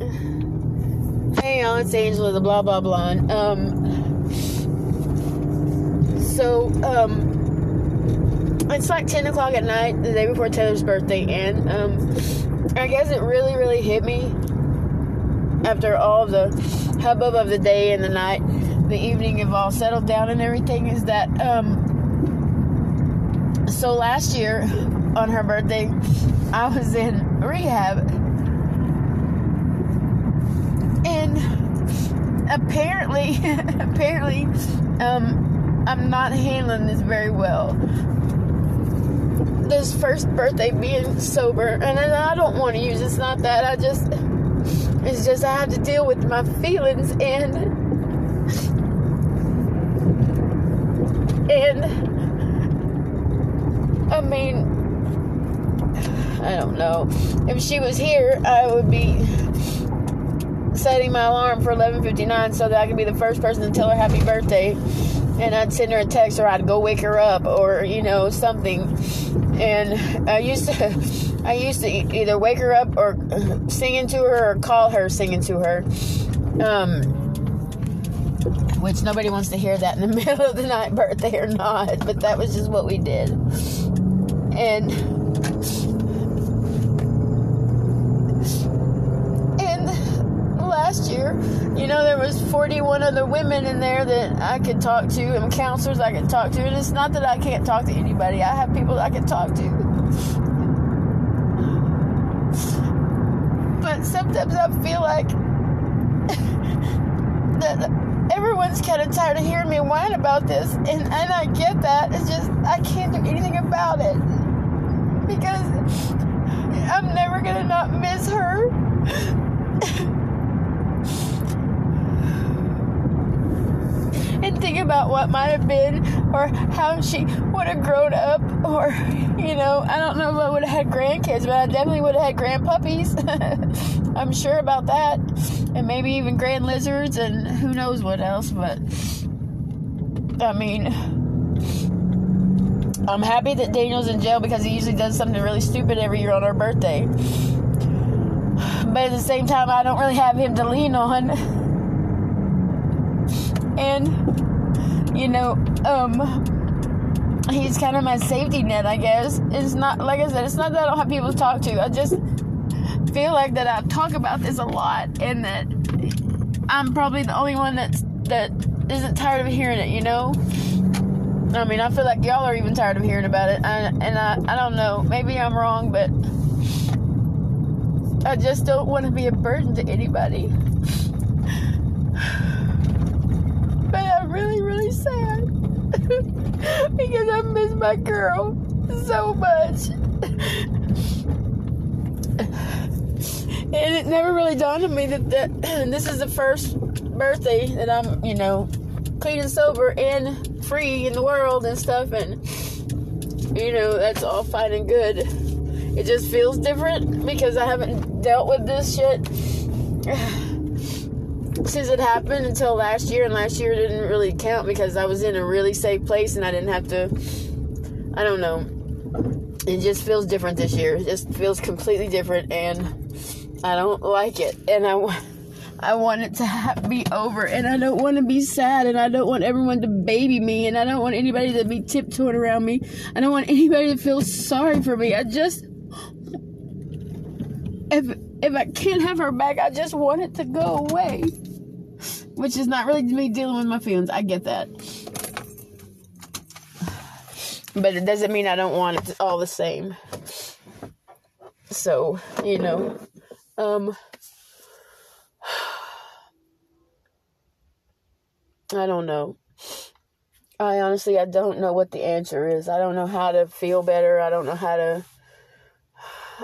Hey, y'all, it's Angela, the blah blah blah. Um, so, um, it's like 10 o'clock at night, the day before Taylor's birthday, and, um, I guess it really, really hit me after all the hubbub of the day and the night, the evening have all settled down and everything, is that, um, so last year on her birthday, I was in rehab. And apparently, apparently, um, I'm not handling this very well. This first birthday being sober, and I don't want to use it's not that I just it's just I have to deal with my feelings and and I mean I don't know. If she was here, I would be setting my alarm for 11:59 so that I could be the first person to tell her happy birthday. And I'd send her a text or I'd go wake her up or you know something. And I used to I used to either wake her up or singing to her or call her singing to her. Um, which nobody wants to hear that in the middle of the night, birthday or not, but that was just what we did. And 41 other women in there that I could talk to and counselors I could talk to. And it's not that I can't talk to anybody. I have people I can talk to. But sometimes I feel like that everyone's kind of tired of hearing me whine about this, and, and I get that. It's just I can't do anything about it because I'm never gonna not miss her. about what might have been or how she would have grown up or you know i don't know if i would have had grandkids but i definitely would have had grandpuppies. I'm sure about that. And maybe even grand lizards and who knows what else but i mean i'm happy that daniel's in jail because he usually does something really stupid every year on our birthday. But at the same time i don't really have him to lean on. And you know um he's kind of my safety net i guess. It's not like i said it's not that i don't have people to talk to. I just feel like that i talk about this a lot and that i'm probably the only one that's that isn't tired of hearing it you know? I mean i feel like y'all are even tired of hearing about it. I, and i i don't know. Maybe i'm wrong but i just don't want to be a burden to anybody but I'm really, really sad because I miss my girl so much. and it never really dawned on me that, that this is the first birthday that I'm, you know, clean and sober and free in the world and stuff. And, you know, that's all fine and good. It just feels different because I haven't dealt with this shit since it happened until last year, and last year didn't really count because I was in a really safe place and I didn't have to. I don't know. It just feels different this year. It just feels completely different, and I don't like it. And I, I want it to be over, and I don't want to be sad, and I don't want everyone to baby me, and I don't want anybody to be tiptoeing around me. I don't want anybody to feel sorry for me. I just, if if I can't have her back, I just want it to go away which is not really me dealing with my feelings. I get that. But it doesn't mean I don't want it all the same. So, you know, um I don't know. I honestly I don't know what the answer is. I don't know how to feel better. I don't know how to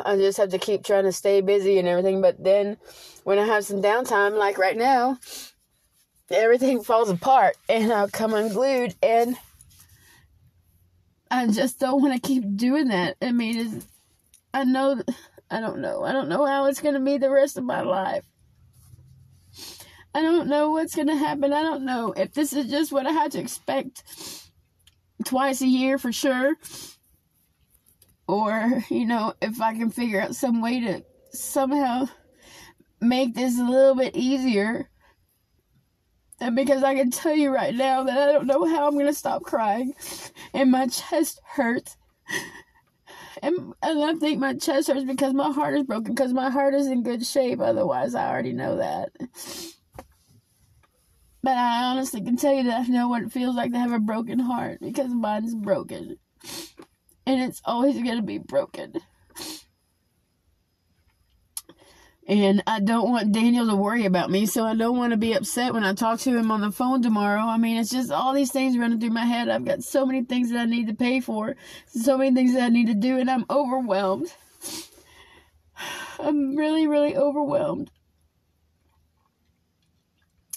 I just have to keep trying to stay busy and everything, but then when I have some downtime like right now, everything falls apart and I'll come unglued and I just don't want to keep doing that. I mean, I know, I don't know. I don't know how it's going to be the rest of my life. I don't know what's going to happen. I don't know if this is just what I had to expect twice a year for sure. Or, you know, if I can figure out some way to somehow make this a little bit easier. And because I can tell you right now that I don't know how I'm going to stop crying. And my chest hurts. And, and I think my chest hurts because my heart is broken. Because my heart is in good shape. Otherwise, I already know that. But I honestly can tell you that I know what it feels like to have a broken heart. Because mine's broken. And it's always going to be broken. And I don't want Daniel to worry about me, so I don't want to be upset when I talk to him on the phone tomorrow. I mean, it's just all these things running through my head. I've got so many things that I need to pay for, so many things that I need to do, and I'm overwhelmed. I'm really, really overwhelmed.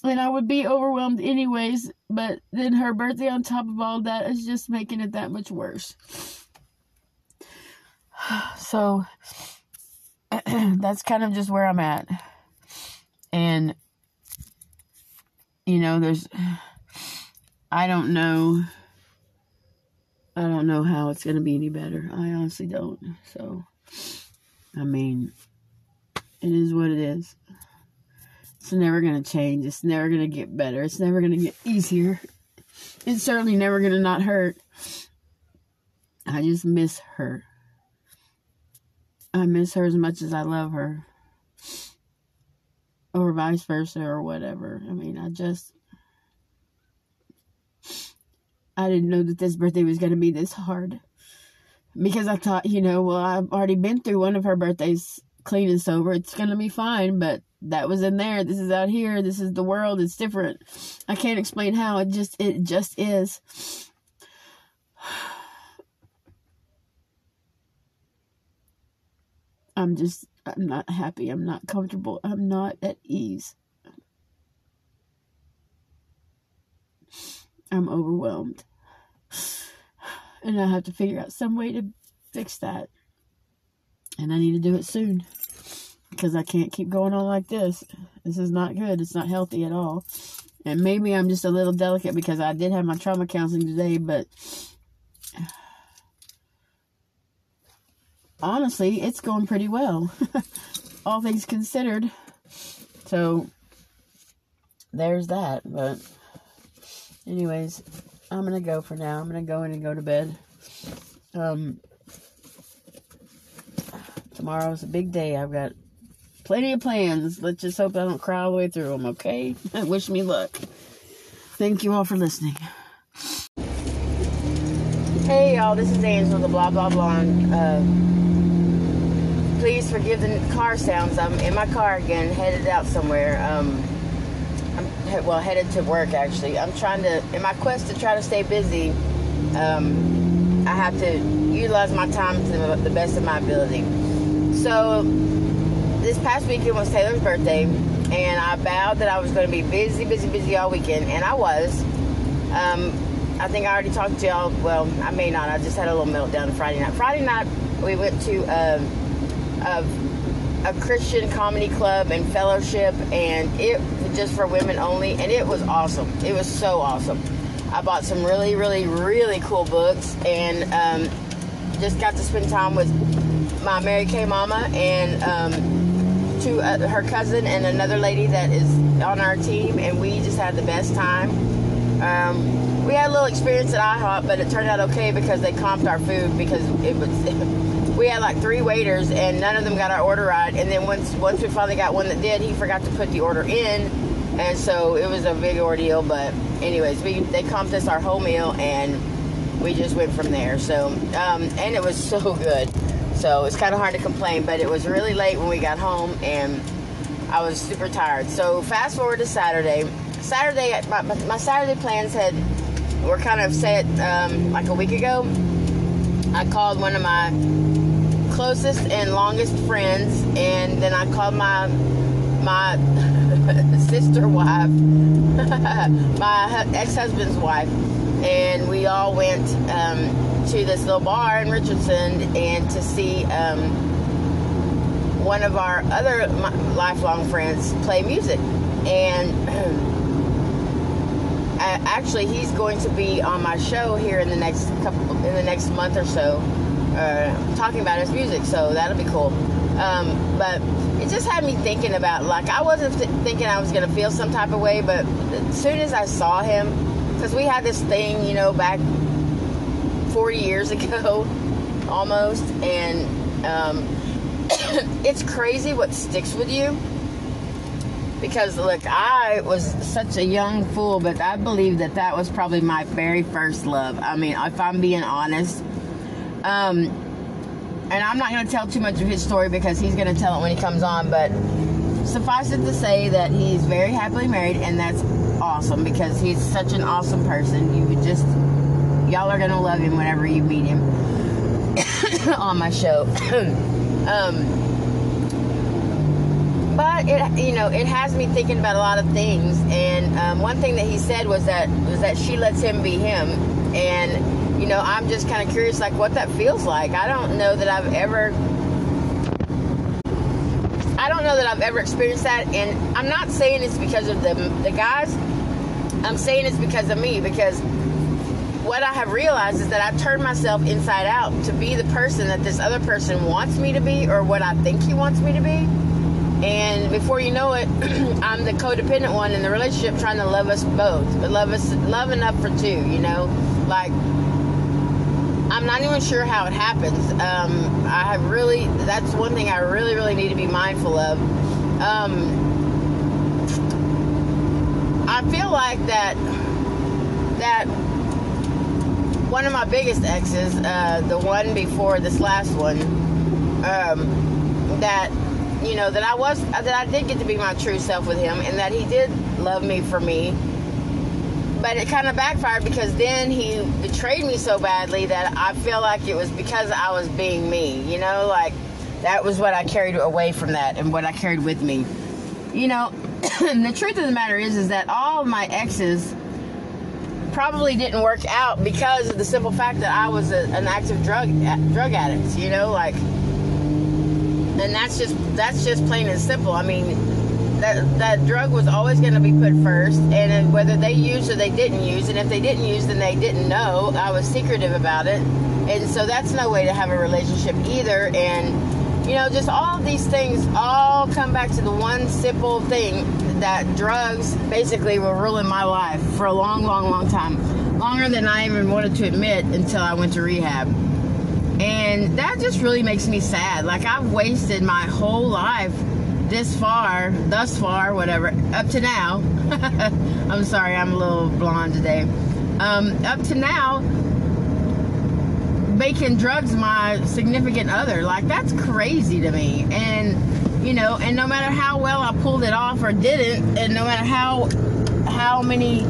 And I would be overwhelmed anyways, but then her birthday on top of all that is just making it that much worse. So that's kind of just where I'm at. And, you know, there's, I don't know, I don't know how it's going to be any better. I honestly don't. So, I mean, it is what it is. It's never going to change. It's never going to get better. It's never going to get easier. It's certainly never going to not hurt. I just miss her. I miss her as much as I love her. Or vice versa, or whatever. I mean, I just. I didn't know that this birthday was going to be this hard. Because I thought, you know, well, I've already been through one of her birthdays clean and sober. It's going to be fine. But that was in there. This is out here. This is the world. It's different. I can't explain how. It just, it just is. I'm just, I'm not happy. I'm not comfortable. I'm not at ease. I'm overwhelmed. And I have to figure out some way to fix that. And I need to do it soon. Because I can't keep going on like this. This is not good. It's not healthy at all. And maybe I'm just a little delicate because I did have my trauma counseling today, but honestly, it's going pretty well, all things considered. So, there's that. But, anyways, I'm to go for now. I'm to go in and go to bed. Um, tomorrow's a big day. I've got plenty of plans. Let's just hope I don't cry all the way through them, okay? Wish me luck. Thank you all for listening. Hey y'all, this is Angela, the blah blah blah. Uh, please forgive the car sounds. I'm in my car again, headed out somewhere. Um, I'm well headed to work actually. I'm trying to, in my quest to try to stay busy, um, I have to utilize my time to the best of my ability. So this past weekend was Taylor's birthday, and I vowed that I was going to be busy, busy, busy all weekend, and I was. Um, I think I already talked to y'all. Well, I may not. I just had a little meltdown Friday night. Friday night, we went to. Uh, of a Christian comedy club and fellowship, and it just for women only, and it was awesome. It was so awesome. I bought some really, really, really cool books, and um, just got to spend time with my Mary Kay mama and um, uh, her cousin and another lady that is on our team, and we just had the best time. Um, we had a little experience at IHOP, but it turned out okay because they comped our food because it was. we had like three waiters and none of them got our order right. And then once once we finally got one that did, he forgot to put the order in, and so it was a big ordeal. But anyways, we they comped us our whole meal and we just went from there. So um, and it was so good. So it's kind of hard to complain, but it was really late when we got home and I was super tired. So fast forward to Saturday. Saturday, my, my Saturday plans had were kind of set um, like a week ago. I called one of my closest and longest friends, and then I called my my sister wife, my ex-husband's wife, and we all went um, to this little bar in Richardson and to see um, one of our other lifelong friends play music, and. actually, he's going to be on my show here in the next couple in the next month or so uh, talking about his music, so that'll be cool. Um, but it just had me thinking about like I wasn't th- thinking I was gonna feel some type of way, but as soon as I saw him, because we had this thing, you know, back 40 years ago, almost, and um, it's crazy what sticks with you. Because look, I was such a young fool, but I believe that that was probably my very first love. I mean, if I'm being honest. Um, and I'm not going to tell too much of his story because he's going to tell it when he comes on, but suffice it to say that he's very happily married, and that's awesome because he's such an awesome person. You would just, y'all are going to love him whenever you meet him on my show. um, but it, you know, it has me thinking about a lot of things. And um, one thing that he said was that was that she lets him be him, and you know, I'm just kind of curious, like, what that feels like. I don't know that I've ever. I don't know that I've ever experienced that, and I'm not saying it's because of the the guys. I'm saying it's because of me because what I have realized is that I turned myself inside out to be the person that this other person wants me to be or what I think he wants me to be. And before you know it, I'm the codependent one in the relationship trying to love us both, but love us love enough for two, you know? Like I'm not even sure how it happens. Um, I have really, that's one thing I really, really need to be mindful of. Um, I feel like that, that one of my biggest exes, uh, the one before this last one, um, that, you know, that I was, that I did get to be my true self with him and that he did love me for me. But it kind of backfired because then he betrayed me so badly that I feel like it was because I was being me, you know, like that was what I carried away from that and what I carried with me. You know, the truth of the matter is is that all my exes probably didn't work out because of the simple fact that I was a, an active drug drug addict, you know, like and that's just that's just plain and simple. I mean, that that drug was always going to be put first, and whether they used or they didn't use, and if they didn't use, then they didn't know. I was secretive about it, and so that's no way to have a relationship either. And you know, just all these things all come back to the one simple thing that drugs basically were ruling my life for a long, long, long time, longer than I even wanted to admit until I went to rehab. And that just really makes me sad. Like I've wasted my whole life this far, thus far, whatever, up to now. I'm sorry, I'm a little blonde today. Um, up to now, making drugs my significant other. Like, that's crazy to me. And, you know, and no matter how well I pulled it off or didn't, and no matter how, how many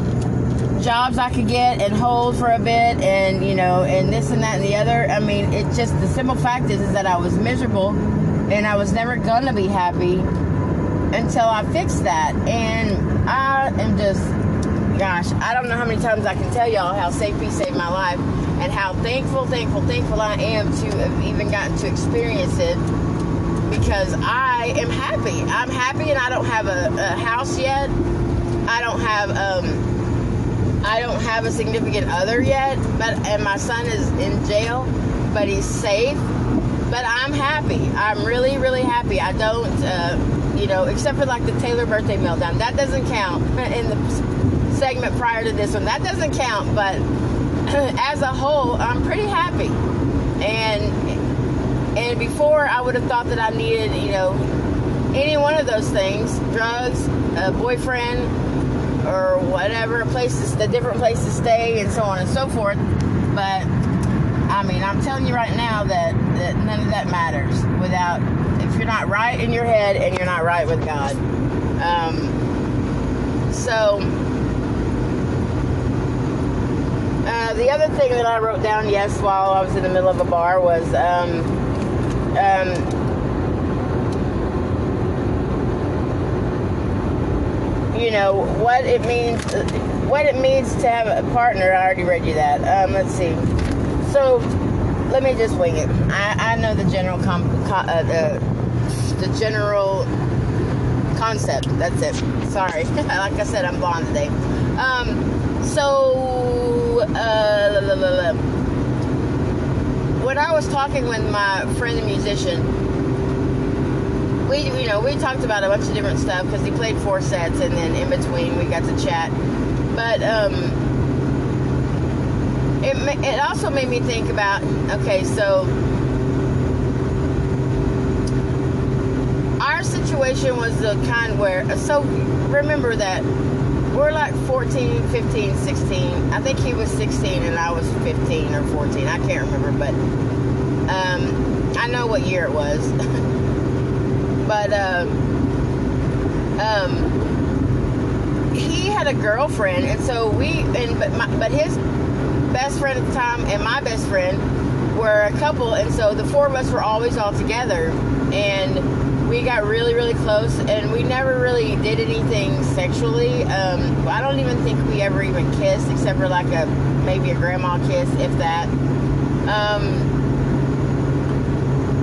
jobs I could get and hold for a bit and, you know, and this and that and the other, I mean, it just, the simple fact is, is that I was miserable and I was never gonna be happy until I fixed that. And I am just, gosh, I don't know how many times I can tell y'all how Safety saved my life and how thankful, thankful, thankful I am to have even gotten to experience it because I am happy. I'm happy and I don't have a, a house yet. I don't have um I don't have a significant other yet, but and my son is in jail, but he's safe but I'm happy. I'm really, really happy. I don't, uh, you know, except for like the Taylor birthday meltdown. That doesn't count in the segment prior to this one. That doesn't count. But as a whole, I'm pretty happy. And and before, I would have thought that I needed, you know, any one of those things: drugs, a boyfriend, or whatever, places, the different places to stay, and so on and so forth. But I mean, I'm telling you right now that, that none of that matters without, if you're not right in your head and you're not right with God. Um, so, uh, the other thing that I wrote down, yes, while I was in the middle of a bar was, um, um, you know what it means what it means to have a partner i already read you that um, let's see so let me just wing it. I, I know the general com, uh, the, the general concept. That's it. Sorry. like I said, I'm blonde today. Um, so uh, la, la, la, when I was talking with my friend, the musician, we you know we talked about a bunch of different stuff because he played four sets and then in between we got to chat. But um it, it also made me think about okay so our situation was the kind where so remember that we're like 14 15 16 i think he was 16 and i was 15 or 14 i can't remember but um, i know what year it was but uh, um, he had a girlfriend and so we and but my, but his best friend at the time and my best friend were a couple and so the four of us were always all together and we got really, really close, and we never really did anything sexually. Um, I don't even think we ever even kissed, except for like a maybe a grandma kiss, if that. Um,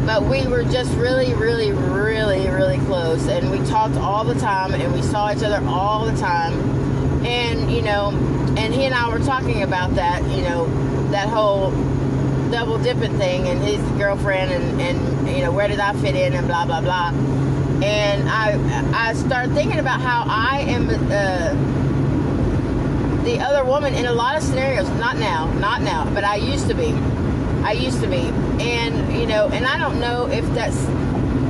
but we were just really, really, really, really close, and we talked all the time, and we saw each other all the time, and you know, and he and I were talking about that, you know, that whole double dipping thing and his girlfriend and, and you know where did I fit in and blah blah blah. And I I started thinking about how I am uh, the other woman in a lot of scenarios. Not now not now but I used to be I used to be. And you know and I don't know if that's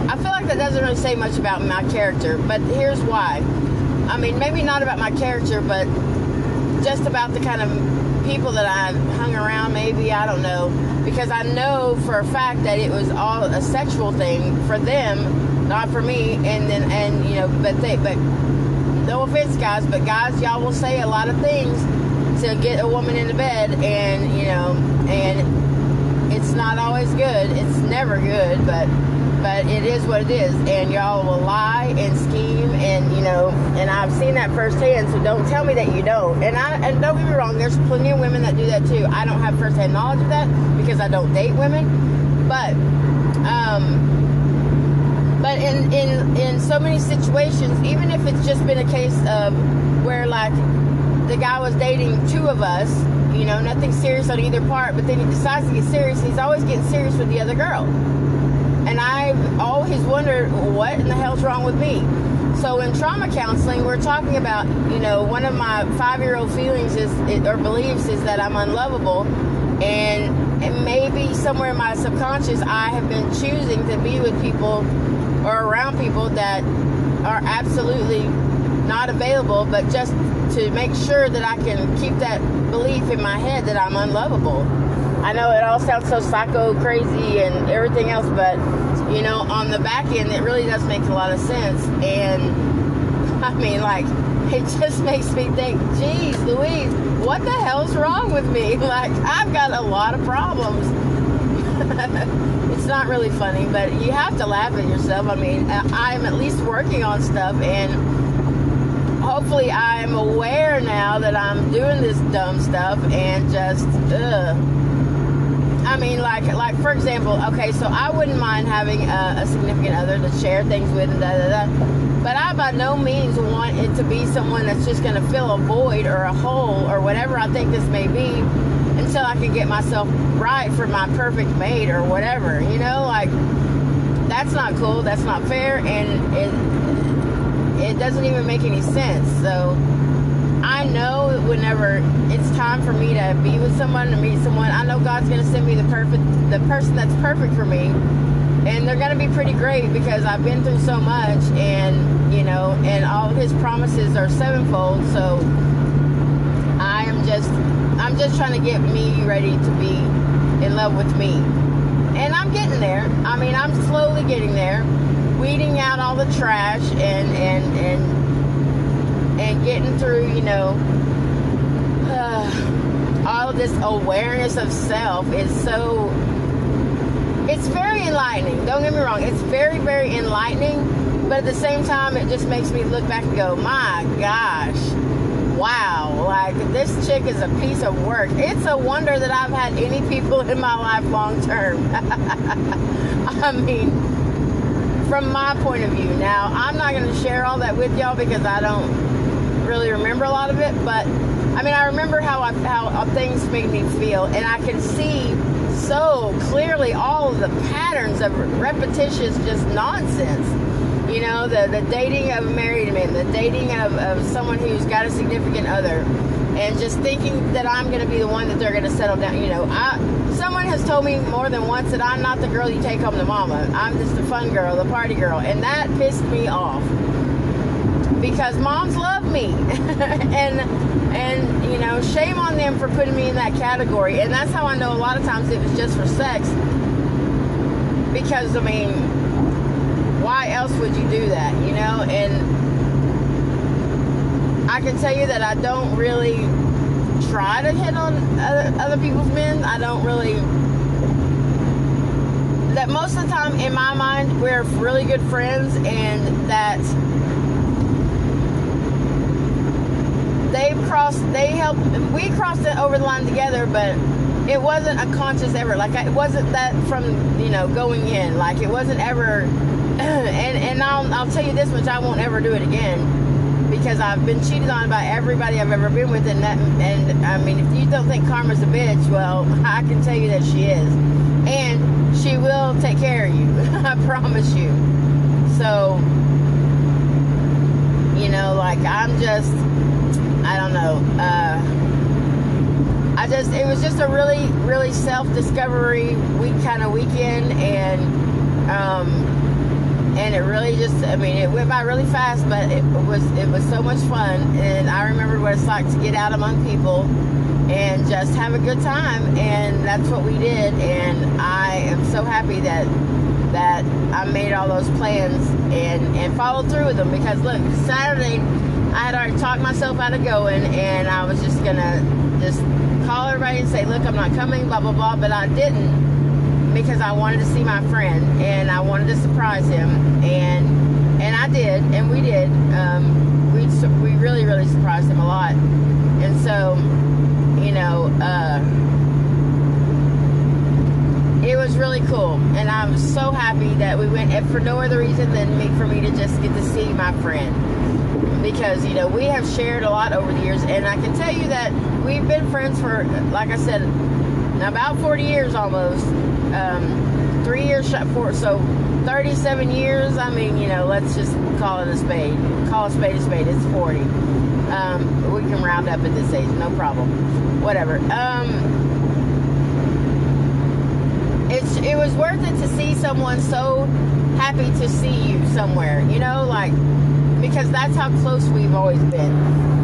I feel like that doesn't really say much about my character but here's why. I mean maybe not about my character but just about the kind of people that I hung around, maybe I don't know, because I know for a fact that it was all a sexual thing for them, not for me. And then, and you know, but they, but no offense, guys, but guys, y'all will say a lot of things to get a woman into bed, and you know, and it's not always good. It's never good, but but it is what it is. And y'all will lie and scheme, and you know, and I've seen that firsthand. So don't tell me that you don't. And I and don't get me wrong, there's plenty of women that do that too. I don't have firsthand knowledge of that because I don't date women, but um, but in in in so many situations, even if it's just been a case of where like the guy was dating two of us, you know, nothing serious on either part, but then he decides to get serious. and He's always getting serious with the other girl and I've always wondered what in the hell's wrong with me. So in trauma counseling, we're talking about, you know, one of my five-year-old feelings is or beliefs is that I'm unlovable, and, and maybe somewhere in my subconscious I have been choosing to be with people or around people that are absolutely not available, but just to make sure that I can keep that belief in my head that I'm unlovable. I know it all sounds so psycho crazy and everything else, but you know, on the back end, it really does make a lot of sense. And I mean, like, it just makes me think, geez, Louise, what the hell's wrong with me? Like, I've got a lot of problems. it's not really funny, but you have to laugh at yourself. I mean, I'm at least working on stuff, and hopefully, I'm aware now that I'm doing this dumb stuff and just, ugh I mean, like, like for example, okay, so I wouldn't mind having a, a significant other to share things with, and da da da. But I by no means want it to be someone that's just going to fill a void or a hole or whatever I think this may be until I can get myself right for my perfect mate or whatever. You know, like that's not cool. That's not fair, and it doesn't even make any sense. So I know whenever it's time for me to be with someone to meet someone, I know God's to send me the perfect, the person that's perfect for me, and they're to be pretty great because I've been through so much, and you know, and all His promises are sevenfold. So I am just, I'm just trying to get me ready to be in love with me, and I'm getting there. I mean, I'm slowly getting there, weeding out all the trash and and and and getting through, you know, uh, all this awareness of self is so. It's very enlightening. Don't get me wrong. It's very, very enlightening. But at the same time, it just makes me look back and go, my gosh, wow, like this chick is a piece of work. It's a wonder that I've had any people in my life long term. I mean, from my point of view. Now, I'm not going to share all that with y'all because I don't really remember a lot of it, but I mean, I remember how I, how uh, things made me feel, and I can see so clearly all of the patterns of repetitious just nonsense. You know, the, the dating of a married man, the dating of, of someone who's got a significant other, and just thinking that I'm going to be the one that they're going to settle down. You know, I someone has told me more than once that I'm not the girl you take home to mama. I'm just the fun girl, the party girl, and that pissed me off because moms love me, and and you know, shame on them for putting me in that category. And that's how I know a lot of times it was just for sex. Because I mean, why else would you do that? You know, and I can tell you that I don't really try to hit on other, other people's men. I don't really. That most of the time, in my mind, we're really good friends, and that they crossed, they helped, we crossed it over the line together, but it wasn't a conscious ever. Like it wasn't that from you know going in. Like it wasn't ever. and and I'll I'll tell you this much: I won't ever do it again because I've been cheated on by everybody I've ever been with, and that and I mean, if you don't think karma's a bitch, well, I can tell you that she is, and she will take care of you. I promise you. So, you know, like I'm just, I don't know. Uh, I just, it was just a really, really self discovery week kind of weekend, and um, and it really just, I mean, it went by really fast, but it was, it was so much fun, and I remember what it's like to get out among people and just have a good time, and that's what we did, and I am so happy that that I made all those plans and and followed through with them. Because look, Saturday I had already talked myself out of going, and I was just gonna just call everybody and say, look, I'm not coming, blah, blah, blah. But I didn't because I wanted to see my friend and I wanted to surprise him. And and I did, and we did. Um, we, we really, really surprised him a lot. And so, you know, uh, it was really cool. And I'm so happy that we went, for no other reason than me, for me to just get to see my friend because you know we have shared a lot over the years and i can tell you that we've been friends for like i said about 40 years almost um, three years four so 37 years i mean you know let's just call it a spade. Call a spade a spade it's 40 um, we can round up at this age no problem. Whatever. Um, it's it was worth it to see someone so happy to see you somewhere you know like because that's how close we've always been.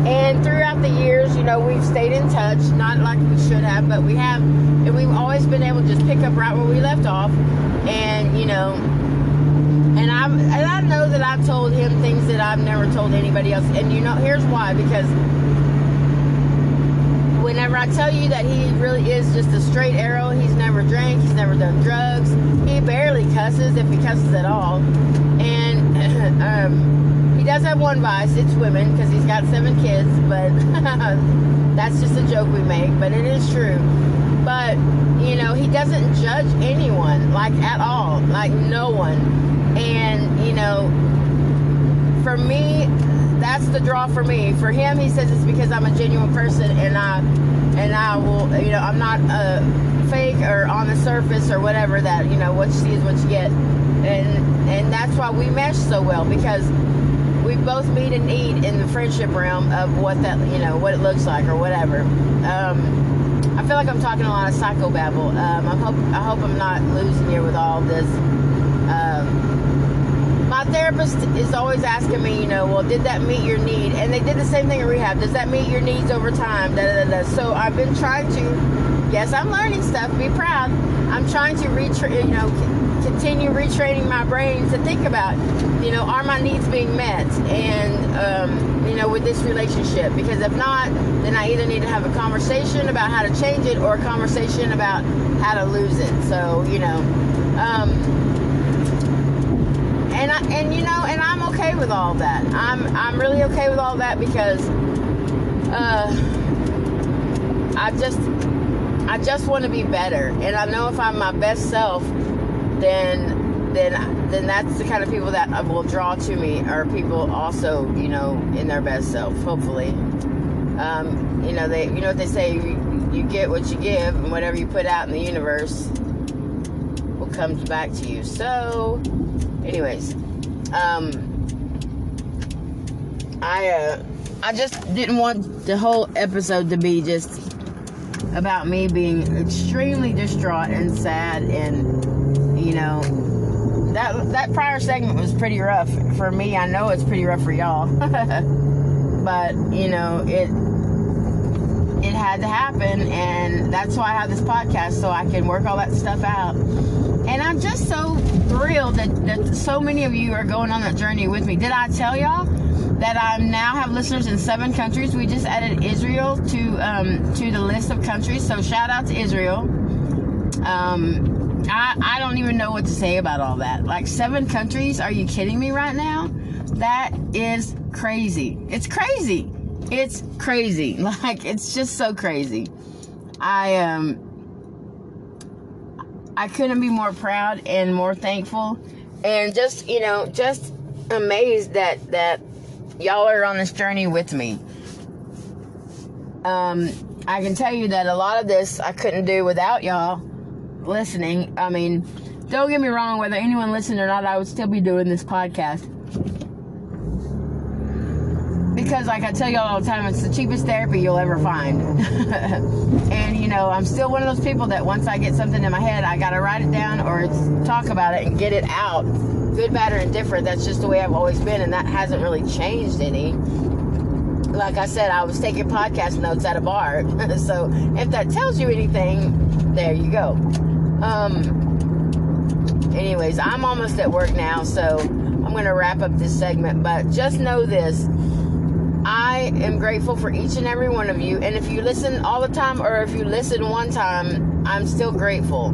And throughout the years, you know, we've stayed in touch, not like we should have, but we have, and we've always been able to just pick up right where we left off. And, you know, and I and I know that I've told him things that I've never told anybody else. And you know, here's why because whenever I tell you that he really is just a straight arrow, he's never drank, he's never done drugs, he barely cusses if he cusses at all, and um he does have one vice. It's women because he's got seven kids, but that's just a joke we make. But it is true. But you know, he doesn't judge anyone like at all, like no one. And you know, for me, that's the draw for me. For him, he says it's because I'm a genuine person, and I and I will, you know, I'm not a fake or on the surface or whatever. That you know, what you see is what you get, and and that's why we mesh so well because we both meet a need in the friendship realm of what that you know what it looks like or whatever. Um, I feel like I'm talking a lot of psychobabble. Um, I hope I hope I'm not losing you with all this. Um, my therapist is always asking me, you know, well, did that meet your need? And they did the same thing in rehab. Does that meet your needs over time? Da, da, da, so I've been trying to. Yes, I'm learning stuff. Be proud. I'm trying to reach, you know, continue retraining my brain to think about, you know, are my needs being met? And, um, you know, with this relationship. Because if not, then I either need to have a conversation about how to change it or a conversation about how to lose it. So, you know, um, and I, and you know, and I'm okay with all that. I'm, I'm really okay with all that because, uh, I just, I just want to be better. And I know if I'm my best self, then then then that's the kind of people that will draw to me are people also you know in their best self hopefully um, you know they you know what they say you, you get what you give and whatever you put out in the universe will come back to you so anyways Um, I uh, I just didn't want the whole episode to be just about me being extremely distraught and sad, and you know that that prior segment was pretty rough for me. I know it's pretty rough for y'all, but you know it it had to happen, and that's why I have this podcast so I can work all that stuff out. And I'm just so thrilled that, that so many of you are going on that journey with me. Did I tell y'all that I now have listeners in seven countries? We just added Israel to um, to the list of countries, so shout out to Israel. Um, I, I don't even know what to say about all that. Like seven countries? Are you kidding me right now? That is crazy. It's crazy. It's crazy. Like it's just so crazy. I um I couldn't be more proud and more thankful and just, you know, just amazed that that y'all are on this journey with me. Um I can tell you that a lot of this I couldn't do without y'all listening. I mean, don't get me wrong, whether anyone listened or not, I would still be doing this podcast because like I tell y'all all the time, it's the cheapest therapy you'll ever find. and you know, I'm still one of those people that once I get something in my head, I gotta write it down or talk about it and get it out. Good, bad, or indifferent. That's just the way I've always been, and that hasn't really changed any. Like I said, I was taking podcast notes at a bar. so if that tells you anything, there you go. Um, anyways, I'm almost at work now, so I'm going to wrap up this segment. But just know this I am grateful for each and every one of you. And if you listen all the time or if you listen one time, I'm still grateful.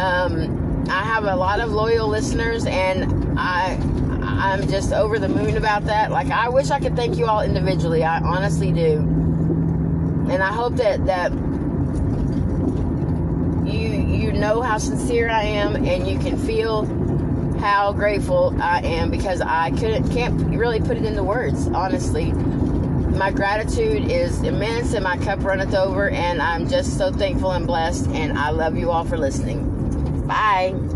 Um, I have a lot of loyal listeners and I I'm just over the moon about that. Like I wish I could thank you all individually. I honestly do. And I hope that that you you know how sincere I am and you can feel how grateful I am because I couldn't can't really put it into words, honestly. My gratitude is immense and my cup runneth over and I'm just so thankful and blessed and I love you all for listening. Bye.